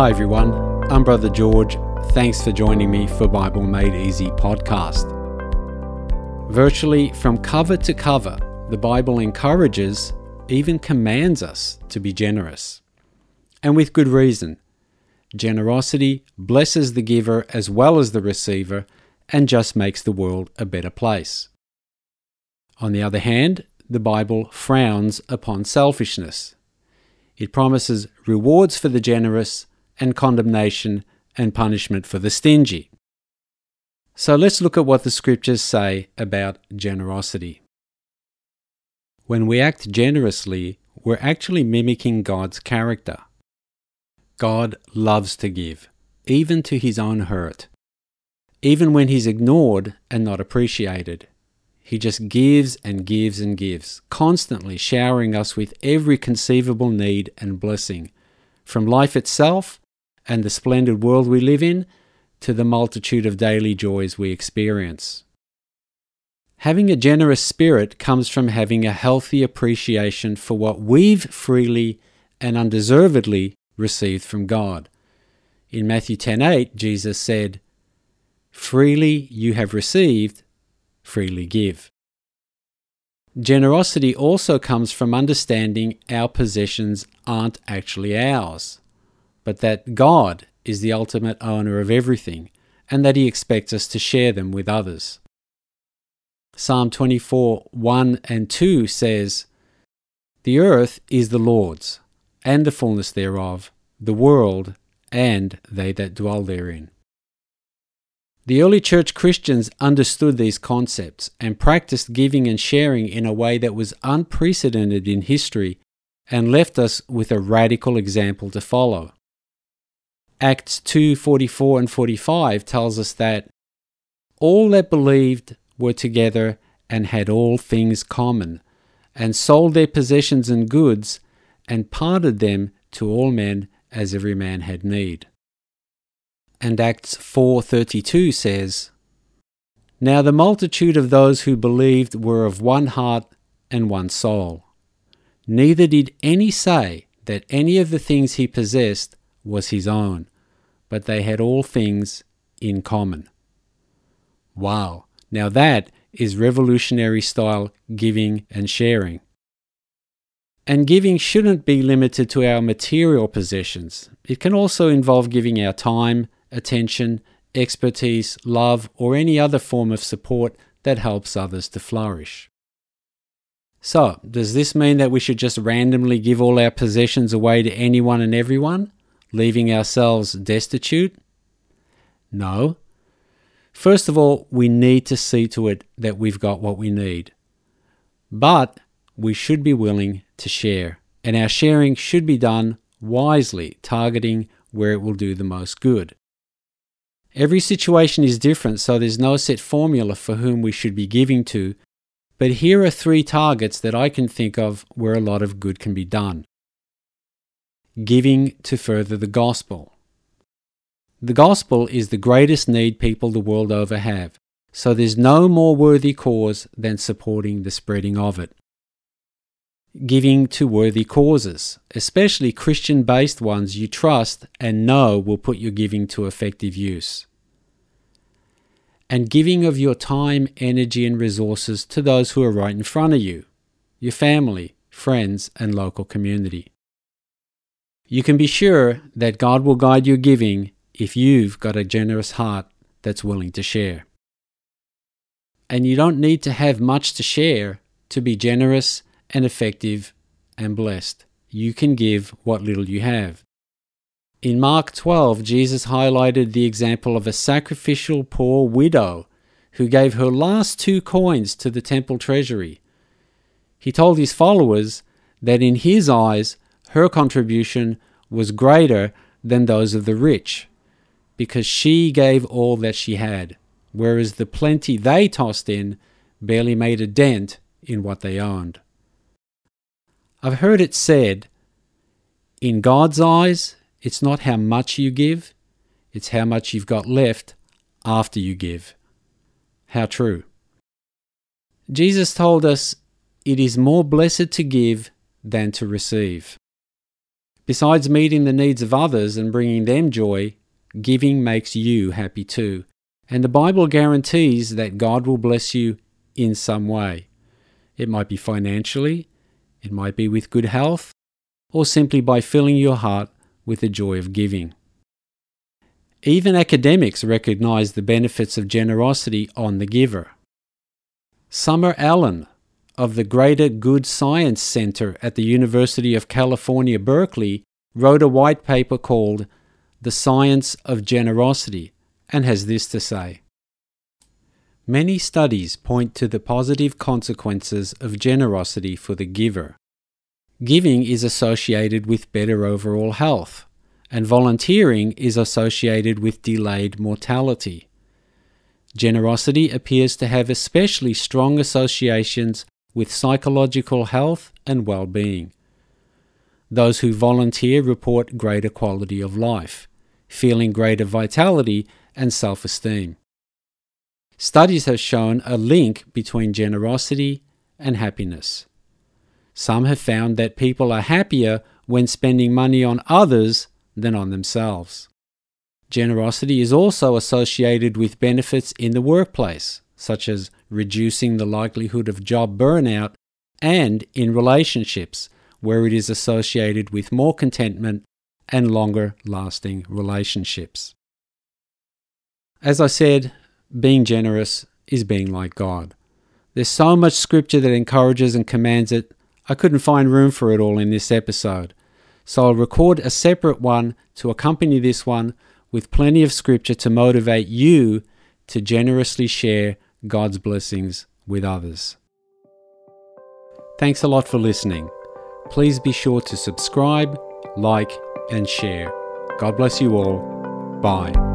Hi everyone, I'm Brother George. Thanks for joining me for Bible Made Easy podcast. Virtually from cover to cover, the Bible encourages, even commands us to be generous. And with good reason. Generosity blesses the giver as well as the receiver and just makes the world a better place. On the other hand, the Bible frowns upon selfishness. It promises rewards for the generous and condemnation and punishment for the stingy. So let's look at what the scriptures say about generosity. When we act generously, we're actually mimicking God's character. God loves to give, even to his own hurt. Even when he's ignored and not appreciated, he just gives and gives and gives, constantly showering us with every conceivable need and blessing, from life itself and the splendid world we live in to the multitude of daily joys we experience. Having a generous spirit comes from having a healthy appreciation for what we've freely and undeservedly received from God. In Matthew 10:8, Jesus said, "Freely you have received, freely give." Generosity also comes from understanding our possessions aren't actually ours but that God is the ultimate owner of everything and that He expects us to share them with others. Psalm 24 1 and 2 says, The earth is the Lord's, and the fullness thereof, the world, and they that dwell therein. The early church Christians understood these concepts and practiced giving and sharing in a way that was unprecedented in history and left us with a radical example to follow. Acts 2 44 and 45 tells us that all that believed were together and had all things common, and sold their possessions and goods, and parted them to all men as every man had need. And Acts 4:32 says, Now the multitude of those who believed were of one heart and one soul. Neither did any say that any of the things he possessed was his own, but they had all things in common. Wow, now that is revolutionary style giving and sharing. And giving shouldn't be limited to our material possessions. It can also involve giving our time, attention, expertise, love, or any other form of support that helps others to flourish. So, does this mean that we should just randomly give all our possessions away to anyone and everyone? Leaving ourselves destitute? No. First of all, we need to see to it that we've got what we need. But we should be willing to share, and our sharing should be done wisely, targeting where it will do the most good. Every situation is different, so there's no set formula for whom we should be giving to, but here are three targets that I can think of where a lot of good can be done giving to further the gospel. The gospel is the greatest need people the world over have, so there's no more worthy cause than supporting the spreading of it. Giving to worthy causes, especially Christian based ones you trust and know will put your giving to effective use. And giving of your time, energy, and resources to those who are right in front of you, your family, friends, and local community. You can be sure that God will guide your giving if you've got a generous heart that's willing to share. And you don't need to have much to share to be generous and effective and blessed. You can give what little you have. In Mark 12, Jesus highlighted the example of a sacrificial poor widow who gave her last two coins to the temple treasury. He told his followers that in his eyes, her contribution was greater than those of the rich, because she gave all that she had, whereas the plenty they tossed in barely made a dent in what they owned. I've heard it said, in God's eyes, it's not how much you give, it's how much you've got left after you give. How true. Jesus told us it is more blessed to give than to receive Besides meeting the needs of others and bringing them joy, giving makes you happy too. And the Bible guarantees that God will bless you in some way. It might be financially, it might be with good health, or simply by filling your heart with the joy of giving. Even academics recognize the benefits of generosity on the giver. Summer Allen of the Greater Good Science Center at the University of California, Berkeley, wrote a white paper called The Science of Generosity and has this to say Many studies point to the positive consequences of generosity for the giver. Giving is associated with better overall health, and volunteering is associated with delayed mortality. Generosity appears to have especially strong associations with psychological health and well being. Those who volunteer report greater quality of life, feeling greater vitality and self esteem. Studies have shown a link between generosity and happiness. Some have found that people are happier when spending money on others than on themselves. Generosity is also associated with benefits in the workplace, such as reducing the likelihood of job burnout, and in relationships, where it is associated with more contentment and longer lasting relationships. As I said, being generous is being like God. There's so much scripture that encourages and commands it, I couldn't find room for it all in this episode. So I'll record a separate one to accompany this one with plenty of scripture to motivate you to generously share God's blessings with others. Thanks a lot for listening. Please be sure to subscribe, like, and share. God bless you all. Bye.